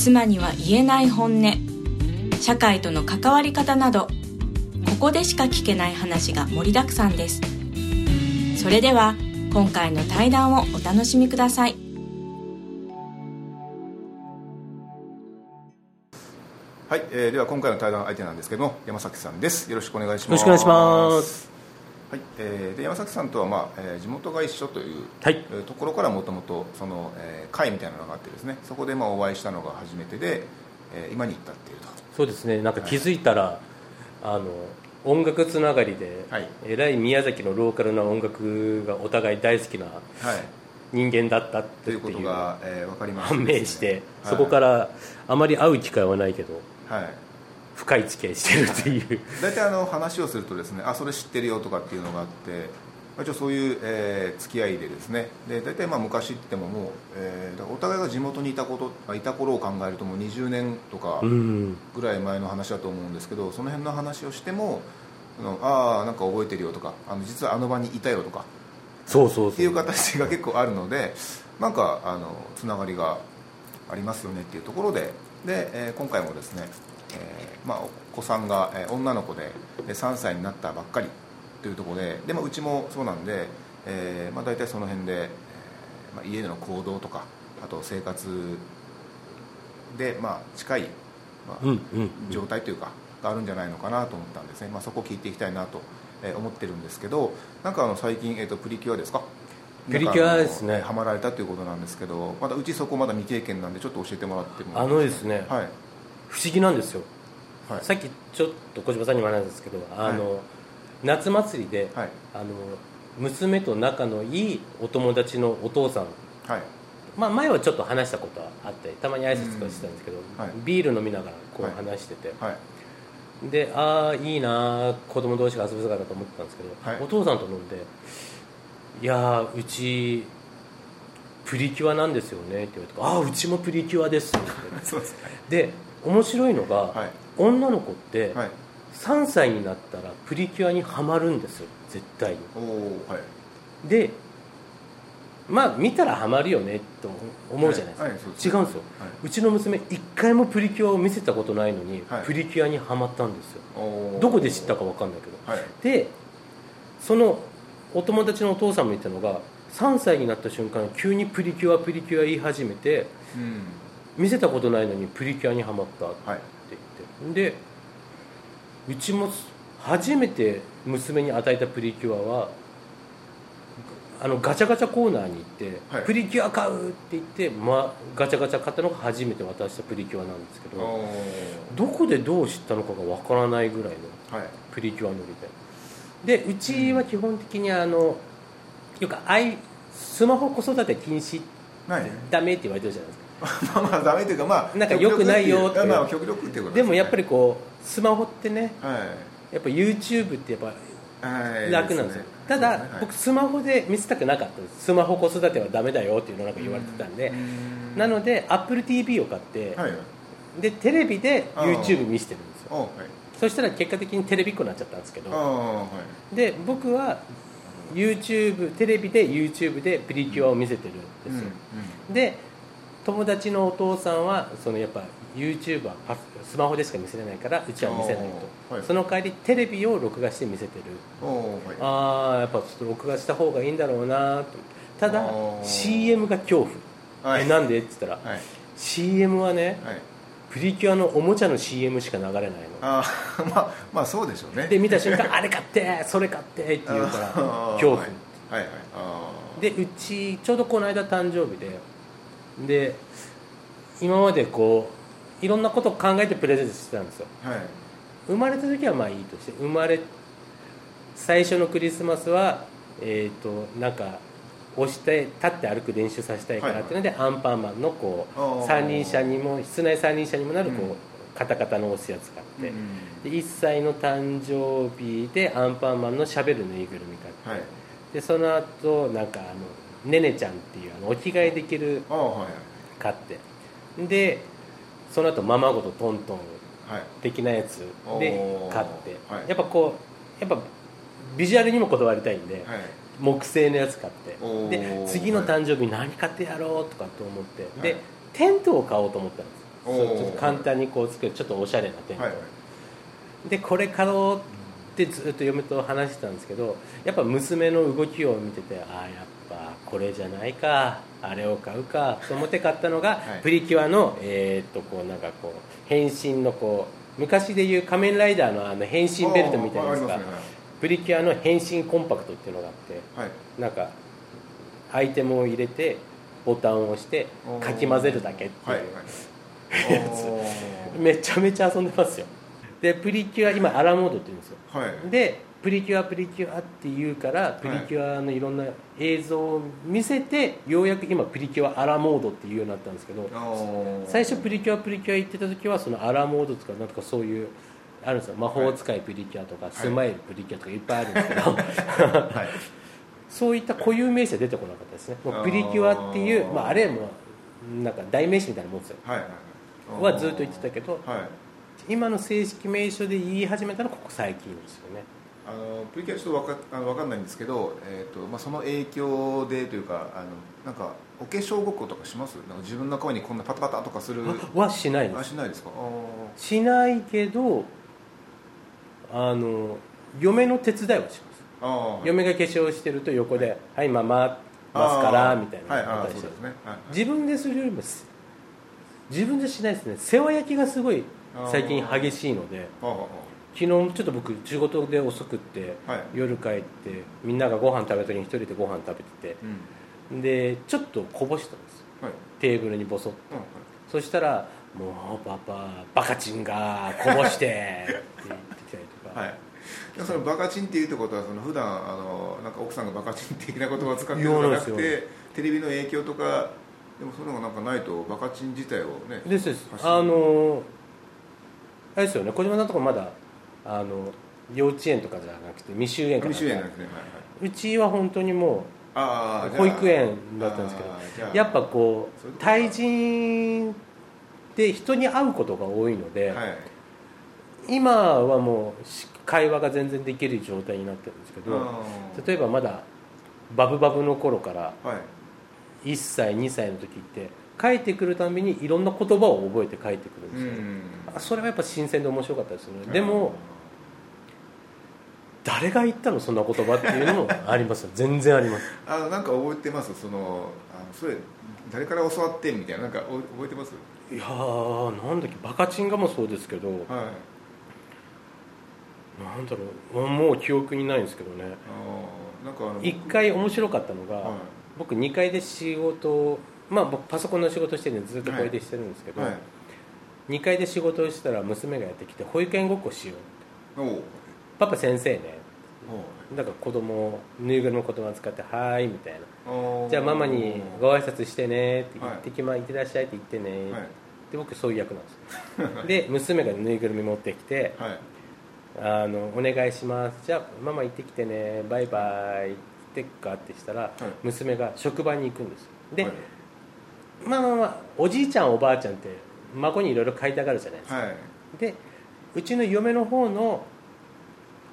妻には言えない本音。社会との関わり方などここでしか聞けない話が盛りだくさんです。それでは今回の対談をお楽しみください。はい、えー、では今回の対談相手なんですけども山崎さんです。よろしくお願いします。よろしくお願いしますはい、えー、で山崎さんとは、まあえー、地元が一緒という、はい。えーところからもともとその、えー、会みたいなのがあってですね。そこでまあお会いしたのが初めてで、えー、今に至っていると。そうですね。なんか気づいたら、あの音楽つながりで、はい。えらい宮崎のローカルな音楽がお互い大好きなはい。人間だったっというこていうとが、えー、分かりました判明して、はい。そこからあまり会う機会はないけど。はい深い付き合いしてるっていう。大体あの話をするとですねあそれ知ってるよとかっていうのがあってまあ一応そういう、えー付き合いでですね。で大体まあ昔って言ってももう、えーお互いが地元にいたことあいた頃を考えるともう20年とかうん。ぐらい前の話だと思うんですけどその辺の話をしてもあのああなんか覚えてるよとかあの実はあの場にいたよとかそうそう。っていう形が結構あるのでなんかあのつながりがありますよねっていうところで。で、えー今回もですね、えーまあ、お子さんが、えー女の子でで3歳になったばっかりというところでで、まあ、うちもそうなんで、えーまあ、大体その辺で、えーまあ、家での行動とかあと生活で、まあ、近い、まあ状態というかがあるんじゃないのかなと思ったんですね、まあ、そこを聞いていきたいなとえー思ってるんですけどなんかあの最近、えー、とプリキュアですか？プリキュアですねなんかあのハマられたということなんですけどまだうちそこまだ未経験なんでちょっと教えてもらってもあのですねはい。不思議なんですよ、はい。さっきちょっと小島さんにも話したんですけどあの、夏祭りで、はい。あの娘と仲のいいお友達のお父さん。はい。まあ、前はちょっと話したことはあってたまに挨拶とかしてたんですけど、はい。ビール飲みながらこはいう話してて、はい。でああいいな子供同士が遊ぶ姿と思ってたんですけど、はい。お父さんと飲んで「いやーうちプリキュアなんですよね」って言われて「ああうちもプリキュアです」って で面白いのが、はい。女の子ってはい。3歳になったらプリキュアにはまるんですよ。絶対に。はい。でまあ見たらハマるよねと思うじゃないですか、す違うんですよ、はうちの娘一回もプリキュアを見せたことないのに、はい。プリキュアにはまったんですよ。どこで知ったか分かんないけど。はい。でそのお友達のお父さんも言ったのが3歳になった瞬間急にプリキュアプリキュア言い始めてうん見せたことないのにプリキュアにはまったってはい言って。でうちも初めて娘に与えたプリキュアはあのガチャガチャコーナーに行って、はい。プリキュア買うって言って、ま、ガチャガチャ買ったのが初めて渡したプリキュアなんですけどおどこでどう知ったのかがわからないぐらいのプリキュア乗りで。でうちは基本的にあのよくアイスマホ子育て禁止ダメって言われてるじゃないですか まあまあダメというかまあなんか良くないよっていう。まあ極力っていうことでもやっぱりりこうスマホってねはい。やっぱ YouTube ってやっぱはい。楽なんですよ。ただ、僕スマホで見せたくなかったです。スマホ子育てはダメだよっていうのなんか言われてたんで。うん。なので AppleTV を買って、はいでテレビで YouTube 見せてるんですよ。そしたら結果的にテレビっ子になっちゃったんですけど。で僕は YouTube テレビで YouTube でプリキュアを見せてるんですよ、で友達のお父さんはそのやっぱ YouTube はパスマホでしか見せれないからうちは見せないと、はい。その代わりテレビを録画して見せてる。はいああやっぱちょっと録画した方がいいんだろうなと。ただ CM が恐怖、はい。えなんでって言ったら、はい。CM はねはい。プリキュアのおもちゃの CM しか流れないの。ああ まあまあそうでしょうね。で見た瞬間あれ買ってそれ買ってって言うから 恐怖、はい。はい。でうちちょうどこの間誕生日でで今までこういろんなことを考えてプレゼントしてたんですよ。はい。生まれた時はまあいいとして生まれ最初のクリスマスはえっ、となんか押して立って歩く練習させたいからっていうので、アンパンマンのこう三輪車にも室内三輪車にもなるこう、うん。カタカタの押すやつがあって、うんで1歳の誕生日でアンパンマンのしゃべるぬいぐるみ買って、はい。でその後なんかあのねねちゃんっていうあのお着替えできるああはい買って。でその後ママごとトントンはい。的なやつで買って、はい。やっぱこうやっぱビジュアルにもこだわりたいんで、はい。木製のやつ買って。おー。で次の誕生日何買ってやろうとかと思って、はい。でテントを買おうと思ったんです。そうちょっと簡単にこう作るちょっとおしゃれなテント、はいでこれ買おうってずっと嫁と話してたんですけどやっぱ娘の動きを見ててああやっぱこれじゃないかあれを買うかと思って買ったのが、はい。プリキュアのえーっとこうなんかこう変身のこう昔でいう仮面ライダーのあの変身ベルトみたいなやつが、ねプリキュアの変身コンパクトっていうのがあってはい。なんかアイテムを入れてボタンを押してかき混ぜるだけっていう、はいはい。おー。めちゃめちゃ遊んでますよ。でプリキュア今アラモードって言うんですよ。はい。でプリキュアプリキュアって言うからプリキュアのいろんな映像を見せてようやく今プリキュアアラモードっていうようになったんですけど最初プリキュアプリキュア言ってた時はそのアラモードとかなんとかそういうあるんですよ。魔法使いプリキュアとか、スマイルプリキュアとかいっぱいあるんですけど、はい。そういった固有名詞は出てこなかったですね。もうプリキュアっていうまあ、あれもなんか代名詞みたいなもんですよ。はいはい。はずっと言ってたけどはい。今の正式名称で言い始めたのはここ最近ですよねあのプリキュアちょっとわかあのわかんないんですけど、えーとまあ、その影響でというかあのなんかお化粧ごっことかします？なんか自分の顔にこんなパタパタとかする？はしないです。あしないですか？あしないけどあの嫁の手伝いはします。はい嫁が化粧してると横で「はい。ママますから」みたいな。はいそうですね。はい自分でするよりもす自分でしないですね。世話焼きがすごい最近激しいので。あーあ昨日ちょっと僕仕事で遅くって、はい。夜帰ってみんながご飯食べた時に一人でご飯食べててーうん。でちょっとこぼしたんですよ。はい。テーブルにボソッと。うんはい。そしたら「もうパパバカチンがこぼして」って言ってきたりとか、はい。でそのバカチンっていうってことはその普段あのなんか奥さんがバカチン的な言葉を使ってるんじゃなくてテレビの影響とかでもそういうのがなんかないとバカチン自体をねですです。あのあれですよね。小島さんとかまだあの幼稚園とかじゃなくて未就園かな未就園なんですねはいはい。うちは本当にもう保育園だったんですけどやっぱこそう対人で人に会うことが多いので、はい。今はもうし会話が全然できる状態になってるんですけど例えばまだバブバブの頃からはい。1歳2歳の時って帰ってくるたびにいろんな言葉を覚えて帰ってくるんですよ、ん。あそれはやっぱ新鮮で面白かったですよね。でも誰が言ったのそんな言葉っていうのもあります。よ 全然あります。あのなんか覚えてます？そのあのそれ誰から教わってみたいな？なんかお覚えてます？いやーなんだっけバカチンガもそうですけど。はい。なんだろう。もう記憶にないんですけどね。なんかあの一回面白かったのが、はい。僕2階で仕事をまあ僕パソコンの仕事してるんでずっとこれでしてるんですけど、はい。2階で仕事をしたら娘がやってきて保育園ごっこしようおう。パパ先生ねだから子供ぬいぐるみの言葉使って「はーい」みたいな。じゃあママにご挨拶してねって言はいってきま、いってらっしゃいって言って。ね、はい。で僕そういう役なんですよ。で娘がぬいぐるみ持ってきてはい「あのお願いします。じゃあママ行ってきてね。バイバイ」ってガーってしたら、娘が職場に行くんですよ。で、はい。まあまあまあおじいちゃんおばあちゃんって孫にいろいろ書いたがるじゃないですか、はい。でうちの嫁の方の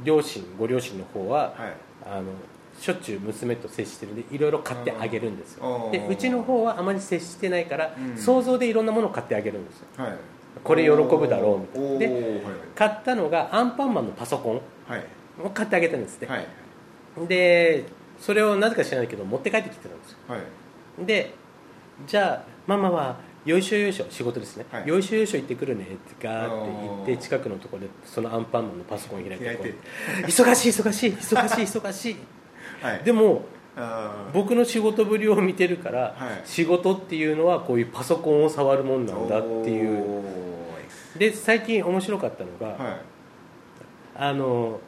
両親ご両親の方は、はい。あのしょっちゅう娘と接してるんでいろいろ買ってあげるんですよ。でうちの方はあまり接してないから、うん。想像でいろんなものを買ってあげるんですよ。はい。これ喜ぶだろうみたいな。ではい買ったのがアンパンマンのパソコンはい。を買ってあげたんですって、はい。でそれをなぜか知らないけど持って帰ってきてたんですよ。はい。でじゃあママはよいしょよいしょ仕事ですね、はい。よいしょよいしょ行ってくるねってガーって言って近くのところでそのアンパンマンのパソコン開いて。忙しい忙しい忙しい忙しい。はい。でも僕の仕事ぶりを見てるから、はい。仕事っていうのはこういうパソコンを触るもんなんだっていう。おで最近面白かったのが、ーはい。あの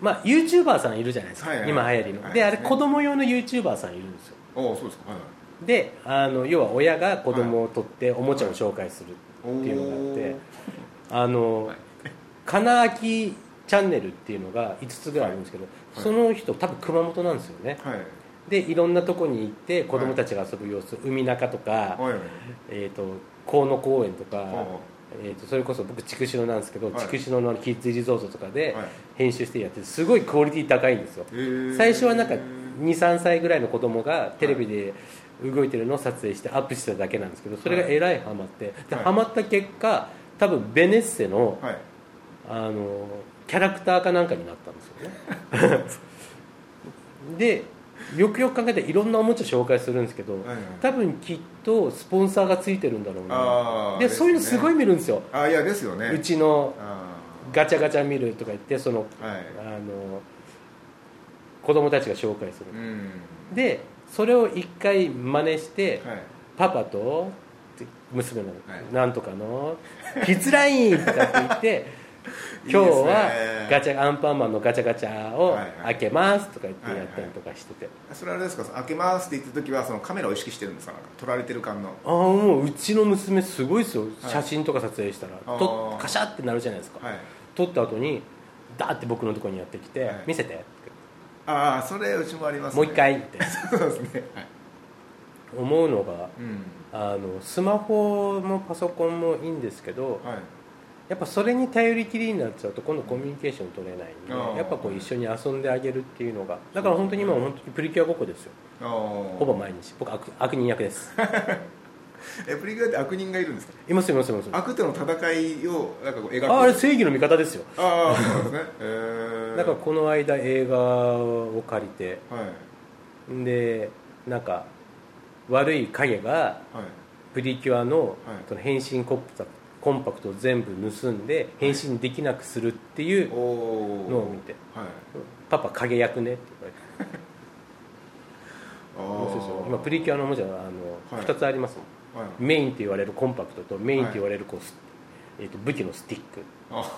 まあ YouTuber さんいるじゃないですか、はいはい今流行りの、はいであれ子供用の YouTuber さんいるんですよ。おおそうですか。はいはいであの要は親が子供を取っておもちゃを紹介するっていうのがあって、あの、はい。金秋チャンネルっていうのが5つぐらいあるんですけど、はい。その人多分熊本なんですよね。はい。でいろんなとこに行って子供たちが遊ぶ様子、海中とか、えー、と河野公園とか、はえー、とそれこそ僕筑紫野なんですけど、はい。筑紫野のキッズリゾートとかではい。編集してやってすごいクオリティ高いんですよ。最初はなんか23歳ぐらいの子供がテレビで動いてるのを撮影してアップしてただけなんですけどそれがえらいハマってではい。ハマった結果多分ベネッセのはい。あのキャラクターかなんかになったんですよね。でよくよく考えていろんなおもちゃ紹介するんですけど、多分きっとスポンサーがついてるんだろうな。でね。そういうのすごい見るんですよ。あいやですよね。うちのあガチャガチャ見るとか言ってそのーはい。あの子供たちが紹介する。うん。でそれを一回真似して、はい。パパと娘の、はい。なんとかの キッズラインとかって言って 今日はガチャアンパンマンのガチャガチャをはいはい。開けますとか言ってやったりとかしてて、それあれですか？開けますって言った時はそのカメラを意識してるんですか？なんか撮られてる感の。ああもううちの娘すごいですよ、はい。写真とか撮影したら。とカシャってなるじゃないですか、はい。撮った後にダーって僕のところにやってきて、はい。見せてああそれうちもありますね。もう一回って。そうですね。はい。思うのがうん。あのスマホもパソコンもいいんですけどはい。やっぱそれに頼りきりになっちゃうと今度コミュニケーション取れないんでやっぱこう一緒に遊んであげるっていうのがだから本当に今は本当にプリキュアごっこですよ。ほぼ毎日。僕悪悪人役です えプリキュアって悪人がいるんですか？いますいますいます。悪との戦いをなんかこう描く。ああれ正義の味方ですよ。ああそうなんですね。へえだからこの間映画を借りて。はい。でなんか悪い影がはい。プリキュアのい。その変身コンパコンパクトを全部盗んで変身できなくするっていうのを見て。はい「パパ影役ね」って言われて。あ面白いですよ。あ今プリキュアのおもちゃあの、はい。2つありますもん。はいメインって言われるコンパクトとメインって言われるこう、すえー、と武器のスティック。あ。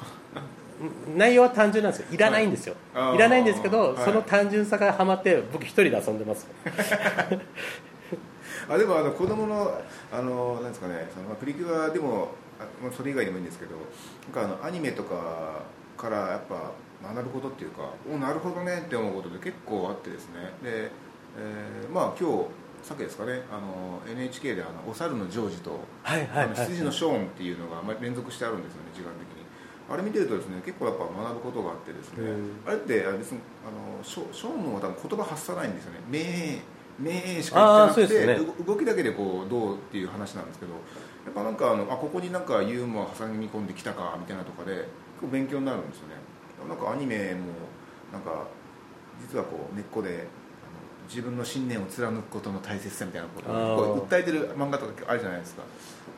内容は単純なんですよ。いらないんですよ、はい。い、らないんですけど、はい。その単純さがハマって僕一人で遊んでます。あでもあの子供のあのなんですかねそのまあプリキュアでもあそれ以外でもいいんですけどなんかあのアニメとかからやっぱ学ぶことっていうかおなるほどねって思うことで結構あってですね。で、えーまあ今日さっきですかね。あの NHK であの「お猿のジョージ」とはいはいあの羊のショーンっていうのがまあ連続してあるんですよね時間的に。あれ見てるとですね結構やっぱ学ぶことがあってですねうん。あれってあれ別にあのショショーンは多分言葉発さないんですよね「めーめー」しか言ってなくて、ね。動動きだけでこうどうっていう話なんですけどやっぱなんかあのあここになんかユーモア挟み込んできたかみたいなとかで結構勉強になるんですよね。なんかアニメもなんか実はこう根っこで自分の信念を貫くことの大切さみたいなことを訴えてる漫画とかあるじゃないですか。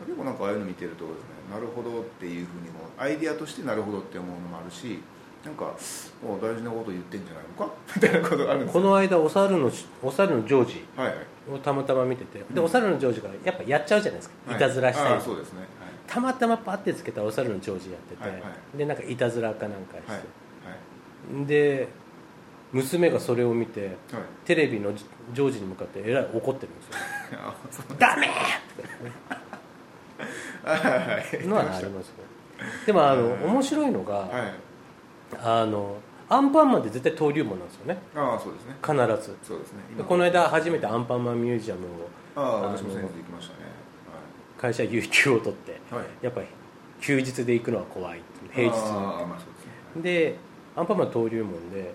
結構なんかああいうの見てるとねなるほどっていうふうにこうアイディアとしてなるほどって思うのもあるしなんかもう大事なこと言ってんじゃないのか？みたいなことがあるんですよ。この間お猿のお猿のジョージをたまたま見ててでうん。お猿のジョージがやっぱやっちゃうじゃないですか、はい。い、たずらしたりそうですね。たまたまパッてつけたお猿のジョージやってて、でなんかいたずらかなんかして、で娘がそれを見てテレビのジジョージに向かってえらい怒ってるんですよ。あそう「ダメ!」ってのはありますよ。でもあのはい面白いのが、はい。あのアンパンマンって絶対登竜門なんですよね。ああそうですね。必ず。そうですね。でこの間初めてアンパンマンミュージアムをああ私も先日行きましたね。会社有給を取ってやっぱり休日で行くのは怖い平日ででアンパンマン登竜門で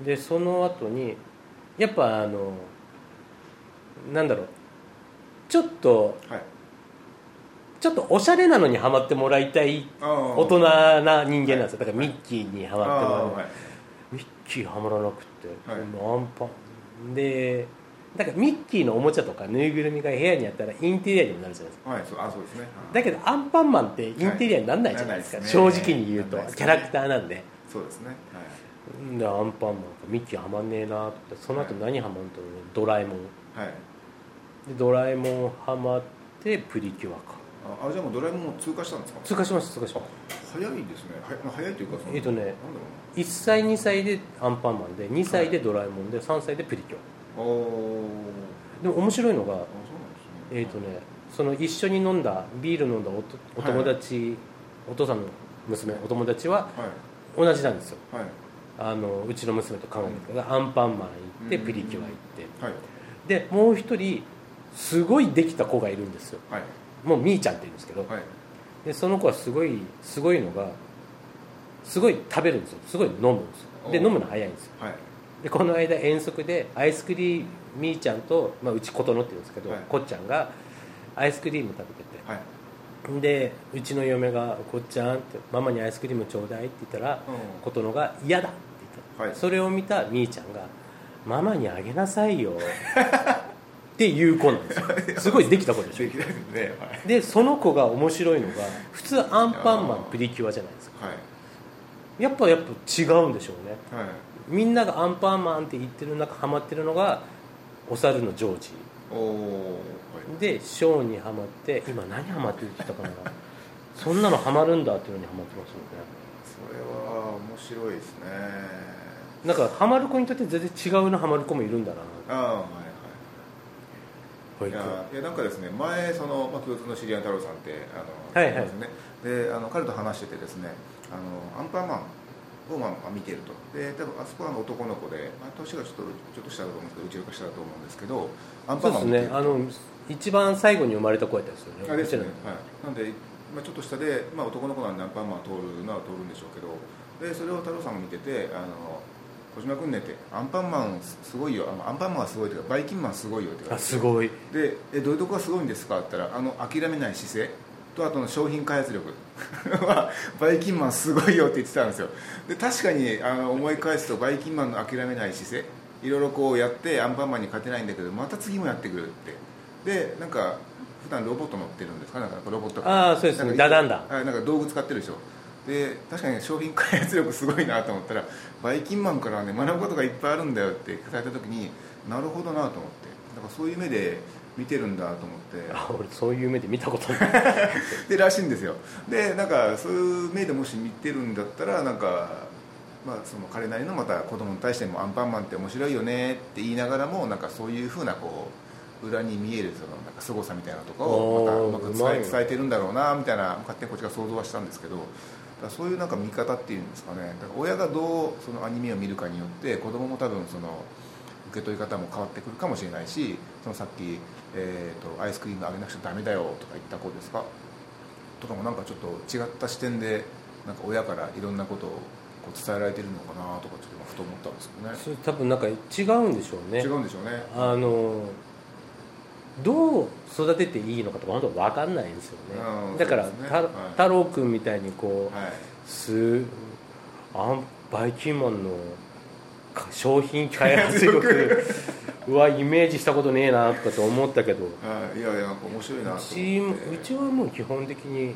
でその後にやっぱあのなんだろう。ちょっとはい。ちょっとおしゃれなのにハマってもらいたい大人な人間なんですよ。だからミッキーにハマってもらう、はい。ミッキーハマらなくて、はい。アンパ。ンでだからミッキーのおもちゃとかぬいぐるみが部屋にあったらインテリアにもなるじゃないですか。はいそうあそうですね。だけどアンパンマンってインテリアにならないじゃないですか、はい。すね。正直に言うと、キャラクターなんで。そうですね。はいでアンパンマンかミッキーハマんねえなってその後何ハマんとドラえもん。はい。でドラえもんハマってプリキュアか。ああじゃあもうドラえもんも通過したんですか？通過しました通過しまし早いですね。は早いというかそのえっとねなんだろ1歳2歳でアンパンマンで2歳でドラえもんで3歳でプリキュうなおアでも面白いのがあそうなんですね。えっ、とねその一緒に飲んだビール飲んだおとお友達、お父さんの娘お友達ははい。同じなんですよ。はいあのうちの娘と考えてるけど、アンパンマン行ってうん。プリキュア行って。はい。でもう一人すごいできた子がいるんですよ。はい。もうみーちゃんって言うんですけど、はい。でその子はすごいすごいのがすごい食べるんですよ。すごい飲むんですよ。でお飲むの早いんですよ。はい。でこの間遠足でアイスクリームみーちゃんと、まあ、うち琴乃って言うんですけど、はい。こっちゃんがアイスクリーム食べてて。はい。でうちの嫁が「こっちゃん」って「ママにアイスクリームちょうだい」って言ったらうん。琴乃が「嫌だ」っはい。それを見たみーちゃんが「ママにあげなさいよ」っていう子なんですよ。すごいできた子でしょ。でね。はい。でその子が面白いのが普通アンパンマンプリキュアじゃないですか。はい。やっぱやっぱ違うんでしょうね。はい。みんながアンパンマンって言ってる中ハマってるのがお猿のジョージ。でショーにハマって今何ハマってるって言ったかな。そんなのハマるんだっていうのにハマってますよね。それは面白いですねなんかハマる子にとって全然違うのハマる子もいるんだな。ああはいはい。いやいやなんかですね前その、まあ、共通の知り合いの太郎さんってあの、はいはい。ますね。であの彼と話しててですねあのアンパンマンを、まあ、見てると。で多分あそこは男の子で、まあ、年がちょっとちょっと下だと思うんですけどうちのか下だと思うんですけどアンパそうンマンを見てる。ですね。あの一番最後に生まれた子やったですよね。あですね。はい、なんで、まあ、ちょっと下で、まあ、男の子なんでアンパンマン通るのは通るんでしょうけどでそれを太郎さんが見ててあの小島君ねってアンパンマンすごいよ。アンパンマンはすごいというかバイキンマンすごいよって言わあれて。すごい。でえどういうとこがすごいんですかって言ったらあの諦めない姿勢。とあとの商品開発力。はバイキンマンすごいよって言ってたんですよ。で確かにあの思い返すとバイキンマンの諦めない姿勢。いろいろこうやってアンパンマンに勝てないんだけどまた次もやってくるって。でなんか普段ロボット乗ってるんですか？なんかロボットああそうですね。ダダンダはいなんか道具使ってるでしょで確かに商品開発力すごいなと思ったらバイキンマンからはね学ぶことがいっぱいあるんだよって聞かれた時になるほどなと思って。だからそういう目で見てるんだと思って。あ俺そういう目で見たことない。でらしいんですよ。でなんかそういう目でもし見てるんだったらなんかまあその彼なりのまた子供に対してもアンパンマンって面白いよねって言いながらもなんかそういうふうなこう裏に見えるそのなんか凄さみたいなとかをまたうまく伝え伝えてるんだろうなみたいな勝手にこっちが想像はしたんですけどだそういうなんか見方っていうんですかね。だから親がどうそのアニメを見るかによって子供も多分その受け取り方も変わってくるかもしれないしそのさっき、えーと「アイスクリームあげなくちゃダメだよ」とか言った子ですか？とかもなんかちょっと違った視点でなんか親からいろんなことをこう伝えられてるのかなとかちょっと今ふと思ったんですけどね。それ多分なんか違うんでしょうね。違うんでしょうね。あのどう育てていいのかとか本当分かんないんですよね。うんだから、ね。はい。太郎くんみたいにこう、はい。すあんバイキンマンのか商品開発力 うわイメージしたことねえなとかと思ったけどい、いやいや面白いなと思って。ちうちはもう基本的に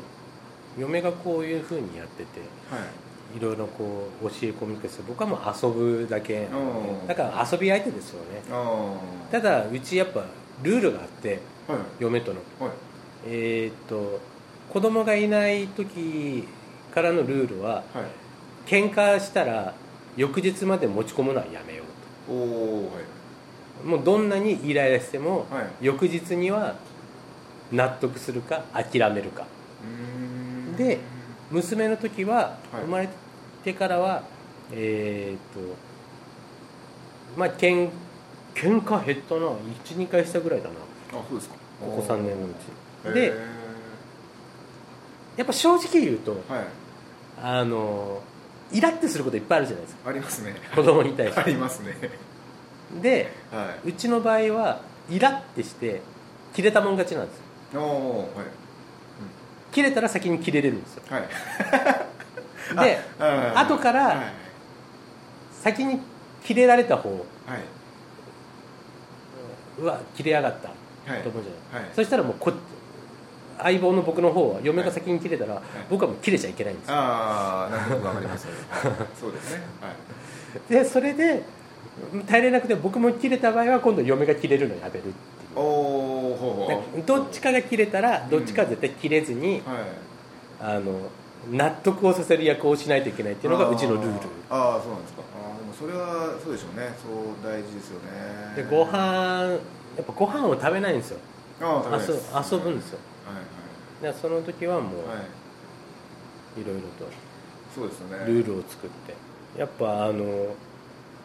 嫁がこういうふうにやっててはい。いろいろこう教え込みくして僕はもう遊ぶだけうん。だから遊び相手ですよね。あただうちやっぱルールがあってあはい。嫁との。はい。えーっと子供がいない時からのルールははい。喧嘩したら翌日まで持ち込むのはやめようおおはい。ともうどんなにイライラしても、はい。翌日には納得するか諦めるか。で娘の時は、はい。生まれてからはえーっとまあけん喧嘩減ったな。12回したぐらいだな。あそうですか。ここ3年のうち。でやっぱ正直言うとはい。あのイラってすることいっぱいあるじゃないですか。ありますね。子供に対しあてりますね。ではうちの場合はイラってして切れたもん勝ちなんですよ。はい。切れたら先に切れれるんですよ。はい。で あ後からはい。先に切れられた方はいうわ切れやがった。はい。と思うじゃない、はい。そしたらもうこ相棒の僕の方は嫁が先に切れたら、い。僕はもう切れちゃいけないんですよ。ああなんとなくわかります。そうですね。はい。でそれで耐えれなくて僕も切れた場合は今度嫁が切れるのやめるっていう。おおほうほう。でどっちかが切れたらどっちかは絶対切れずに、はい。あの納得をさせる役をしないといけないっていうのがうちのルール。あーあーそうなんですかそれはそうでしょうね。そう大事ですよね。でご飯やっぱご飯を食べないんですよ。ああ食べない遊です。遊ぶんですよ。はいでその時はもうはい。はいいろいろとそうですよね。ルールを作って。やっぱあの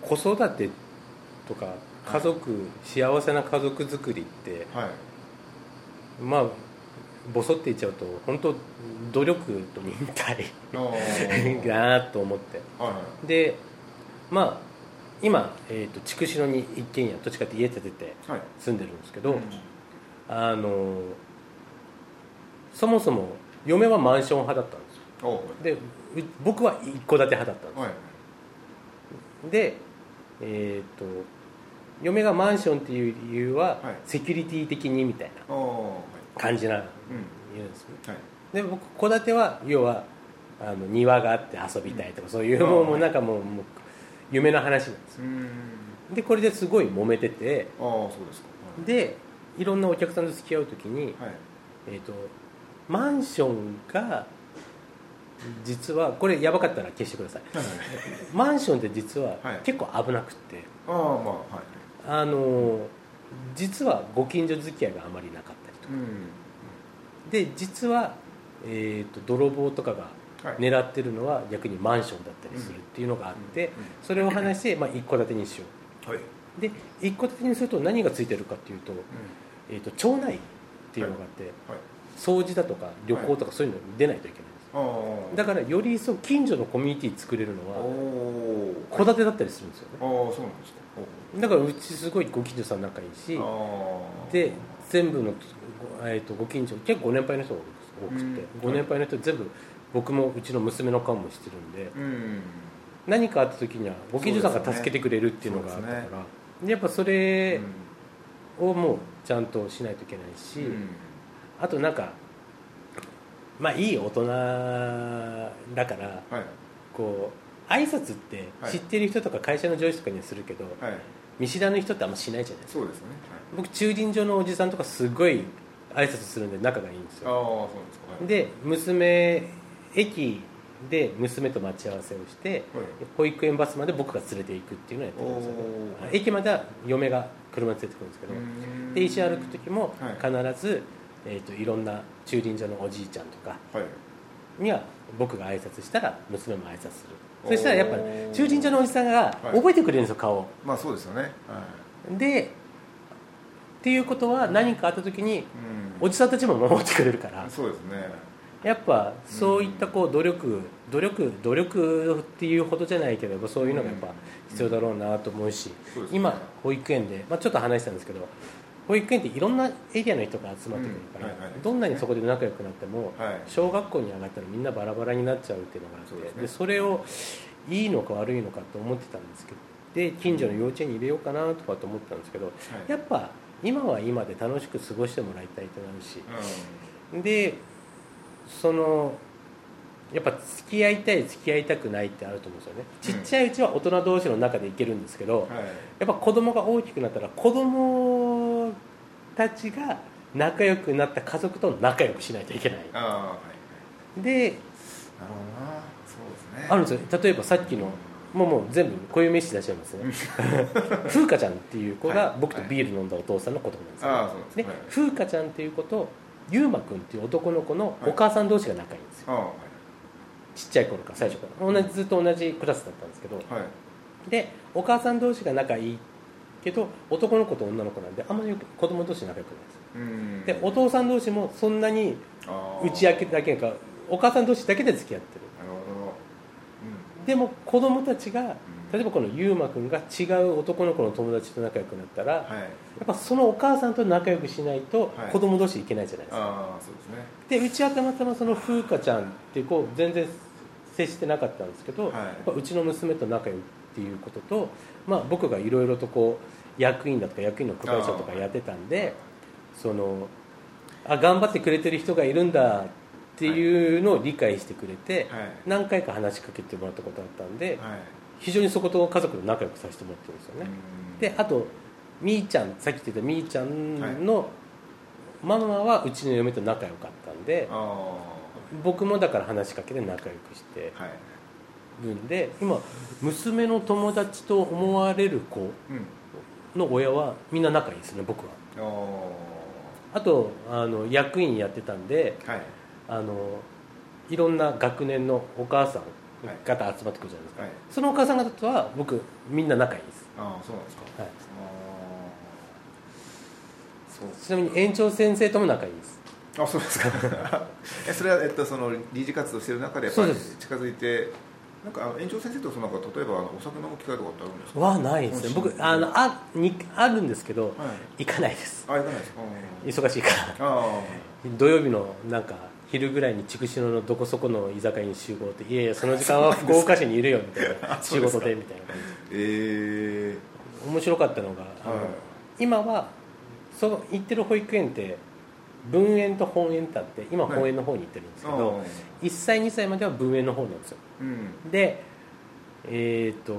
子育てとか家族、幸せな家族作りってはい。まあボソって言っちゃうと本当努力と忍耐だなと思って。はいはい。でまあ今、えー、と筑紫野に一軒家どっちかって家建ててはい。住んでるんですけど、うん。あのそもそも嫁はマンション派だったんですよ。でう僕は一戸建て派だったんですよ。はい。でえっ、と嫁がマンションっていう理由は、はい。セキュリティ的にみたいな感じなうん。言うんですね。はい。で僕戸建ては要はあの庭があって遊びたいとか、そういううん。もうもうなんかもうもう夢の話なんですよ。うん。でこれですごい揉めててああそうですか。でいろんなお客さんと付き合う時に、はい。はいえー、とマンションが実はこれやばかったら消してください。はい。はいマンションって実ははい。結構危なくって、ああまあはい。あの実はご近所付き合いがあまりなかったりとか。うん。で実は、えー、と泥棒とかがはい狙ってるのは逆にマンションだったりするっていうのがあって、それを話して、まあ、一戸建てにしよはい、うで一戸建てにすると何がついてるかっていうと,、えー、と町内っていうのがあって、はい。掃除だとか旅行とかそういうのに出ないといけないだからより一層近所のコミュニティ作れるのおはお戸建てだったりするんですよね。ああそうなんですか。だからうちすごいご近所さん仲いいしで全部の、ごえー、とご近所結構ご年配の人が多くて、うん。ご年配の人全部僕もうちの娘の顔もしてるんでうん。何かあった時にはご近所さんが助けてくれるっていうのがあったからそうでやっぱそれをもうちゃんとしないといけないし、うん。あとなんかまあいい大人だからはい。こう挨拶ってはい。知ってる人とか会社の上司とかにはするけど、はい。見知らぬ人ってあんましないじゃないですか。そうですね。僕駐輪場のおじさんとかすごい挨拶するんで仲がいいんですよ。そうですか。はい。で娘駅で娘と待ち合わせをして保育園バスまで僕が連れて行くっていうのをやってるんですよおー。駅までは嫁が車で連れてくるんですけどうん。で一緒に歩く時もはい。必ず、えー、といろんな駐輪場のおじいちゃんとかはい。には僕が挨拶したら娘も挨拶する。そしたらやっぱ駐輪場のおじさんがはい。覚えてくれるんですよ顔を。まあそうですよね。はでっていうことは何かあった時におじさんたちも守ってくれるから。そうですねやっぱそういったこう努力努力努力っていうほどじゃないけどそういうのがやっぱ必要だろうなと思うし今保育園で、まあ、ちょっと話したんですけど保育園っていろんなエリアの人が集まってくるから、どんなにそこで仲良くなっても、はい。小学校に上がったらみんなバラバラになっちゃうっていうのがあってそでそれをいいのか悪いのかと思ってたんですけどで近所の幼稚園に入れようかなとかと思ったんですけど、やっぱ今は今で楽しく過ごしてもらいたいとなるしでそのやっぱ付き合いたい付き合いたくないってあると思うんですよね。ちっちゃいうちは大人同士の中でいけるんですけど、はい。やっぱ子供が大きくなったら子供たちが仲良くなった家族と仲良くしないといけない。はい。でなるほどな。そうですねあるんですよ。例えばさっきのもうもう全部固有名詞出しちゃいますね。風花ちゃんっていう子がはい僕とビール飲んだお父さんの子供なんですよ、ね。はい。風花ちゃんっていう子とゆうまくんっていう男の子のお母さん同士が仲いいんですよ、はい。ちっちゃい頃から最初から。同じずっと同じクラスだったんですけど。はい。でお母さん同士が仲いいけど男の子と女の子なんであんまり子供同士仲良くないです。うん。でお父さん同士もそんなに打ち明けだけかお母さん同士だけで付き合ってる。なるほど。でも子供たちがん例えばこのゆうまくんが違う男の子の友達と仲良くなったら、はい。っぱそのお母さんと仲良くしないとはい。子供同士いけないじゃないですか、ああそうですね。でうちはたまたまその風花ちゃんっていう子全然接してなかったんですけど、はい。やっぱうちの娘と仲良いっていうことと、まあ、僕がいろいろとこう役員だとか役員の係長とかやってたんでそのあ頑張ってくれてる人がいるんだっていうのを理解してくれて、はい。何回か話しかけてもらったことあったんで、はい非常にそこと家族で仲良くさせてもらってるんですよね、うん。であとみーちゃんさっき言ってたみーちゃんのママはうちの嫁と仲良かったんであ僕もだから話しかけて仲良くしてはい。るんで今娘の友達と思われる子うん。の親はみんな仲いいですね僕は。おあとあの役員やってたんでーはい。あのいろんな学年のお母さん方集まってくるじゃないですか、はい。そのお母さん方とは僕みんな仲いいです、ああそうなんですか。はい、あー。ちなみに園長先生とも仲いいです。そうあそうですか。えそれは、えっと、その理事活動してる中でやっぱり近づいてなんか園長先生とそのなんか例えばあのお酒飲む機会とかってあるんですか？はないですね。僕うんあのあにあるんですけど、はい。行かないです。あ行かないです。か忙しいから。ああ土曜日のなんか昼ぐらいに筑紫野のどこそこの居酒屋に集合っていやいや その時間は福岡市にいるよみたいな。仕事でみたいな。感じでえ面白かったのがあの、はい。今はその行ってる保育園って分園と本園ってあって今はい。本園の方に行ってるんですー、けど、1歳2歳までは分園の方なんですよ。うん。でえっ、と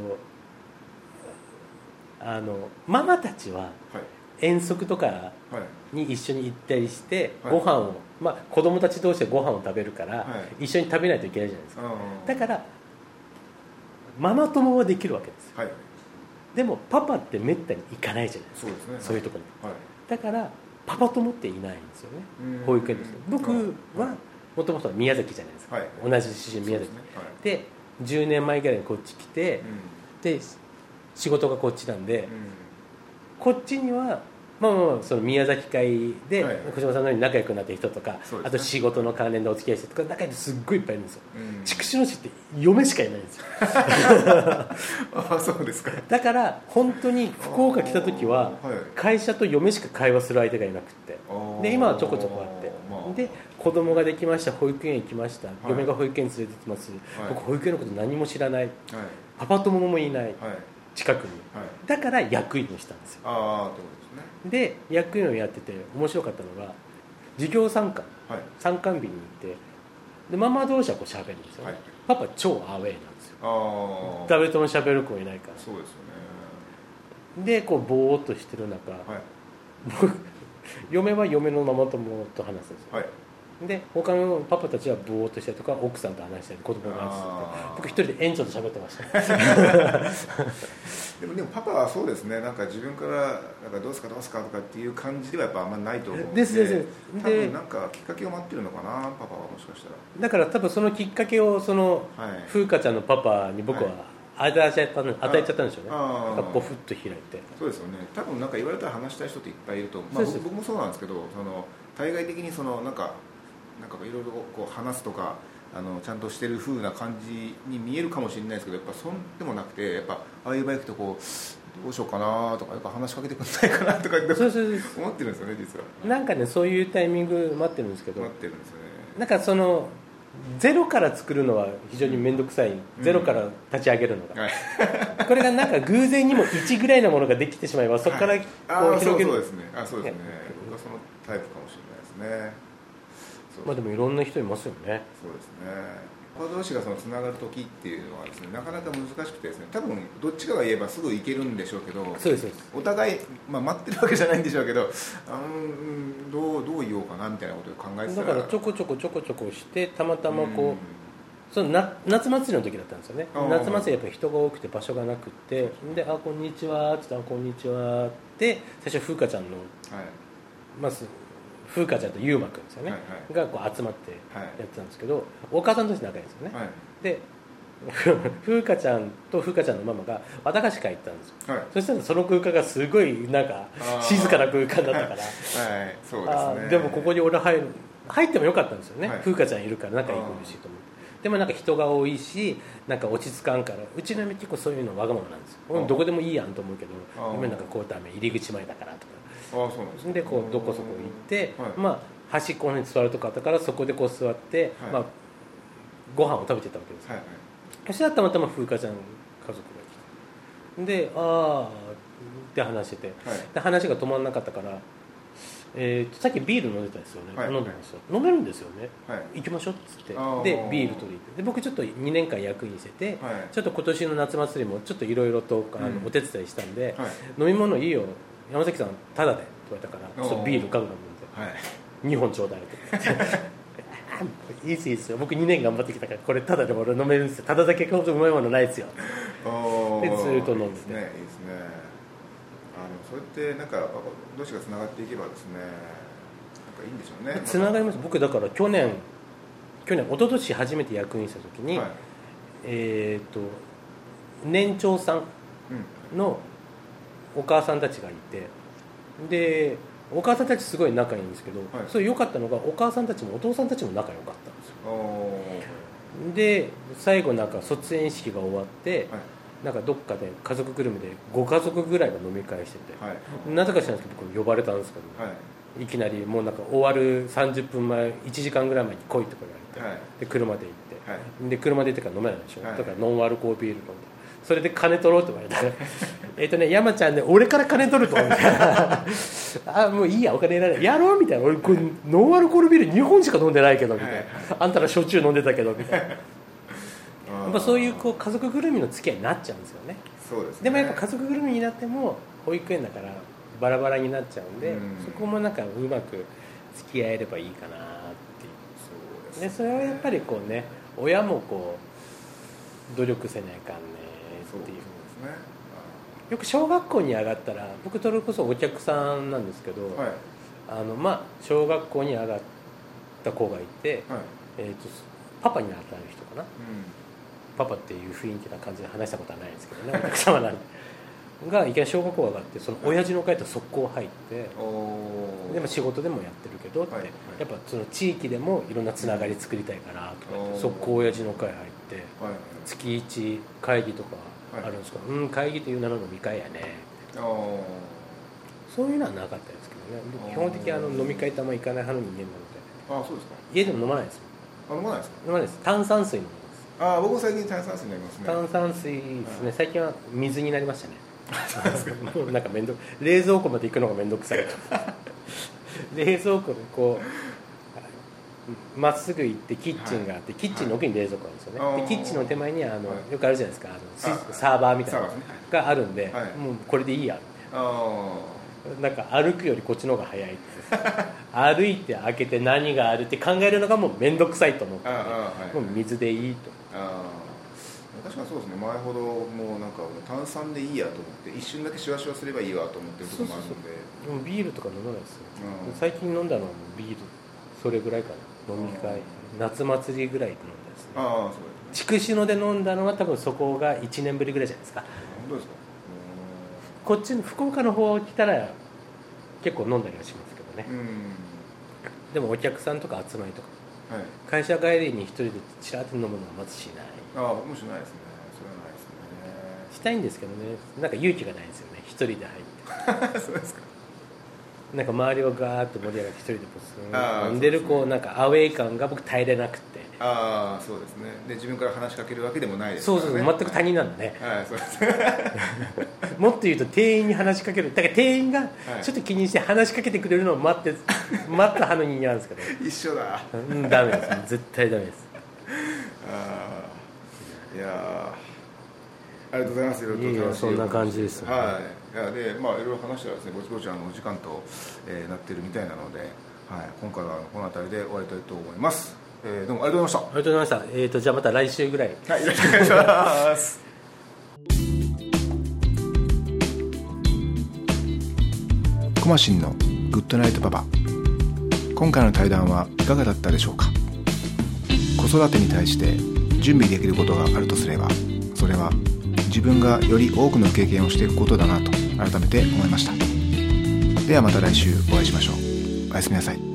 あのママたちははい。遠足とかはいに一緒に行ったりしてはい。ご飯を、まあ、子供たち同士でご飯を食べるから、は一緒に食べないといけないじゃないですか。あだからママ友はできるわけですよ。はい。でもパパってめったに行かないじゃないですか。そうね。いうところに。はい。だからパパ友っていないんですよね。うん。保育園です僕うん。はもともと宮崎じゃないですか、はい。同じ出身宮崎。ですね。はい。で,、10年前ぐらいにこっち来て、で仕事がこっちなんで、うん。こっちにはまあまあまあその宮崎会ではい。小島さんのように仲良くなった人とか、そうですね。あと仕事の関連でお付き合いしてとか仲良くすっごいいっぱいいるんですようん。筑紫野市って嫁しかいないんですよ。あそうですか。だから本当に福岡来た時は会社と嫁しか会話する相手がいなくって。で今はちょこちょこあって、まあ。で子供ができました保育園行きました、い。嫁が保育園連れてってます、はい。僕保育園のこと何も知らない。はい。パパ友もいない。はい。近くに。はい。だから役員をしたんですよ。ああってことで役員をやってて面白かったのが授業参観。はい。参観日に行ってでママ同士はこう喋るんですよね、はい。パパ超アウェーなんですよ。誰とも喋る子いないから。そうですよね。でこうぼーっとしてる中、はい。僕 嫁は嫁のママ友と話すんですよ。はいで他のパパたちはぼーっとしたりとか奥さんと話したり子供と話してあー僕一人で園長と喋ってました。でもでもパパはそうですね。なんか自分からなんかどうすかどうすかとかっていう感じではやっぱあんまないと思うんで。ですですで多分なんかきっかけを待ってるのかなパパはもしかしただから多分そのきっかけをそのらはい。風花ちゃんのパパに僕は与えちゃったの与えちゃったんでしょうね。ボフッと開いて。そうですよね。多分なんか言われたら話したい人っていっぱいいると思う、まあ、僕もそうなんですけどその対外的にそのなんかなんかいろいろこう話すとかあのちゃんとしてる風な感じに見えるかもしれないですけどやっぱそんでもなくてやっぱああいうバイクとこうどうしようかなとかやっぱ話しかけてくんないかなとかってそうそう。思ってるんですよね実は。なんかねそういうタイミング待ってるんですけど。待ってるんですよね。なんかそのゼロから作るのは非常に面倒くさい、ゼロから立ち上げるのが、はい。これがなんか偶然にも1ぐらいのものができてしまえばそこからこああう広げる、そうそうですね。あそうですね。僕はそのタイプかもしれないですね。そうまあでもいろんな人いますよね。そうですね。パパ同士がそのつながる時っていうのはですねなかなか難しくてですね多分どっちかが言えばすぐ行けるんでしょうけどそうですそうです。お互い、まあ、待ってるわけじゃないんでしょうけどあんどうどう言おうかなみたいなことを考えてたら。だからちょこちょこちょこちょこしてたまたまこう、うん。そのな夏祭りの時だったんですよね。夏祭りやっぱり人が多くて場所がなくってで「あこんにちは」って言ってあこんにちは」って最初風花ちゃんのはい。まず風花ちゃんと優馬くんですよね、はいはい。がこう集まってはいやってたんですけど、お母さんとして仲いいんですよね、はい。で 風花ちゃんと風花ちゃんのママが綿菓子会行ったんですよ。はい。そしたらその空間がすごいなんか静かな空間だったから。はいそうですね。でもここに俺入る入ってもよかったんですよね、はい。風花ちゃんいるから仲良くいるしと思って。でもなんか人が多いしなんか落ち着かんから。うちの嫁結構そういうのわがままなんですよ。どこでもいいやんと思うけど嫁なんかこうダメ入り口前だからとかですねでこうどこそこ行って、はい。まあ端っこの方に座るとこあったからそこでこう座って、はい。まあ、ご飯を食べてたわけですよ。はいはい。そしたらたまたま風花ちゃん家族が来てで「ああ」って話してて。はい。で話が止まらなかったから、えーさっきビール飲んでたんですよね、はい。飲んでました飲めるんですよね。はい。行きましょうっつって。でビール取りで僕ちょっと2年間役員してて、はい。ちょっと今年の夏祭りもちょっといろいろとあの、うん。お手伝いしたんで、はい。飲み物いいよ山崎さんタダでって言われたからちょっとビールガンガン飲んで。はい。2本ちょうだいっていいですいいですよ。僕2年頑張ってきたからこれただでも俺飲めるんですよ。ただだけほどうまいものないですよ。でずっと飲んでて。いいですねいいですね。あのそれってなんかどうしがつながっていけばですねなんかいいんでしょうね。つながります。僕だから去年去年一昨年初めて役員した時に、はい。えっ、と年長さんのお母さんたちがいてでお母さんたちすごい仲いいんですけど、はい。それ良かったのがお母さんたちもお父さんたちも仲良かったんですよ。で最後なんか卒園式が終わって、はい。なんかどっかで家族ぐるみでご家族ぐらいが飲み会してて、はい。なぜか知らないですけど僕呼ばれたんですけど、はい。い、きなりもうなんか終わる30分前1時間ぐらい前に来いとか言われて、はい。で車で行って、はい。で車で行ってから飲めないでしょ、はい。だからノンアルコールビール飲んでそれで金取ろうって言われてえっとね山ちゃんね俺から金取るとみたいなあもういいやお金いらない。やろうみたいな。俺これノンアルコールビール2本しか飲んでないけどみたいな、はいあんたら焼酎飲んでたけどみたいな。や やっぱそういうこう家族ぐるみの付き合いになっちゃうんですよね。そうですね。でもやっぱ家族ぐるみになっても保育園だからバラバラになっちゃうんで、うん。そこもなんかうまく付き合えればいいかなっていう。そうですでそれはやっぱりこうね親もこう努力せないかんねそうっていうですねよく小学校に上がったら僕それこそお客さんなんですけど、はい。あのまあ小学校に上がった子がいて、はい。えー、とパパに当たる人かな？うパパっていう雰囲気な感じで話したことはないですけどね お客様なんでがいきなり小学校上がってその親父の会と速攻入ってんおー。でも仕事でもやってるけどって、はい。はいやっぱその地域でもいろんなつながり作りたいからとか言って速攻親父の会入ってはい。はい月1会議とかあるんですけど、うん会議という名の飲み会やね。そういうのはなかったですけどね。僕基本的にあの飲み会ってあんま行かない派の人間なので。あそうですか。家でも飲まないですあ飲まないですか？飲まないです。炭酸水飲みます。あ僕も最近炭酸水になりますね。炭酸水ですね。最近は水になりましたね。なんか面倒冷蔵庫まで行くのが面倒くさい。冷蔵庫でこうまっすぐ行ってキッチンがあって、キッチンの奥に冷蔵庫なんですよね、はい。でキッチンの手前にあの、はい。よくあるじゃないですか。あのサーバーみたいな。のがあるんで、はい。もうこれでいいや。あなんか歩くよりこっちの方が早い 歩いて開けて何があるって考えるのがもう面倒くさいと思って、もう水でいいとああ確かにそうですね。前ほどもうなんか炭酸でいいやと思って。一瞬だけシュワシュワすればいいわと思ってるところもあるので。でもビールとか飲まないですよ、うん。最近飲んだのはもうビール。それぐらいかな飲み会、夏祭りぐらいで飲んだですね。ああそうです。ね筑紫野で飲んだのは多分そこが1年ぶりぐらいじゃないですか。本当ですか？こっちの福岡の方来たら結構飲んだりはしますけどね。でもお客さんとか集まりとか。はい。会社帰りに一人でチラッと飲むのはまずしない。ああもしないですね。それはないですしたいんですけどね。なんか勇気がないんですよね。一人で入って。ね そうですかなんか周りをガーッと盛り上がって一人でこうあー飲んでるこうなんかアウェー感が僕耐えれなくて。ああそうですね。で自分から話しかけるわけでもないですそうからね。そう全く他人なんでね。はい。そうです。ね もっと言うと店員に話しかける。だから店員がはい。ちょっと気にして話しかけてくれるのを待って 待った派の人間なんですけど。一緒だ。うんダメです。絶対ダメです。ああいやー。ありがとうございます。いろいろとそんな感じですよ。はいでまあいろいろ話したらですねぼちぼちあのお時間と、えーなってるみたいなので、はい、今回はこの辺りで終わりたいと思います、えーどうもありがとうございまありがとうございました。えーとじゃあまた来週ぐらい。したはいよろしくお願いします コマシンのグッドナイトパパ。今回の対談はいかがだったでしょうか。子育てに対して準備できることがあるとすればそれは自分がより多くの経験をしていくことだなと改めて思いました。ではまた来週お会いしましょう。おやすみなさい。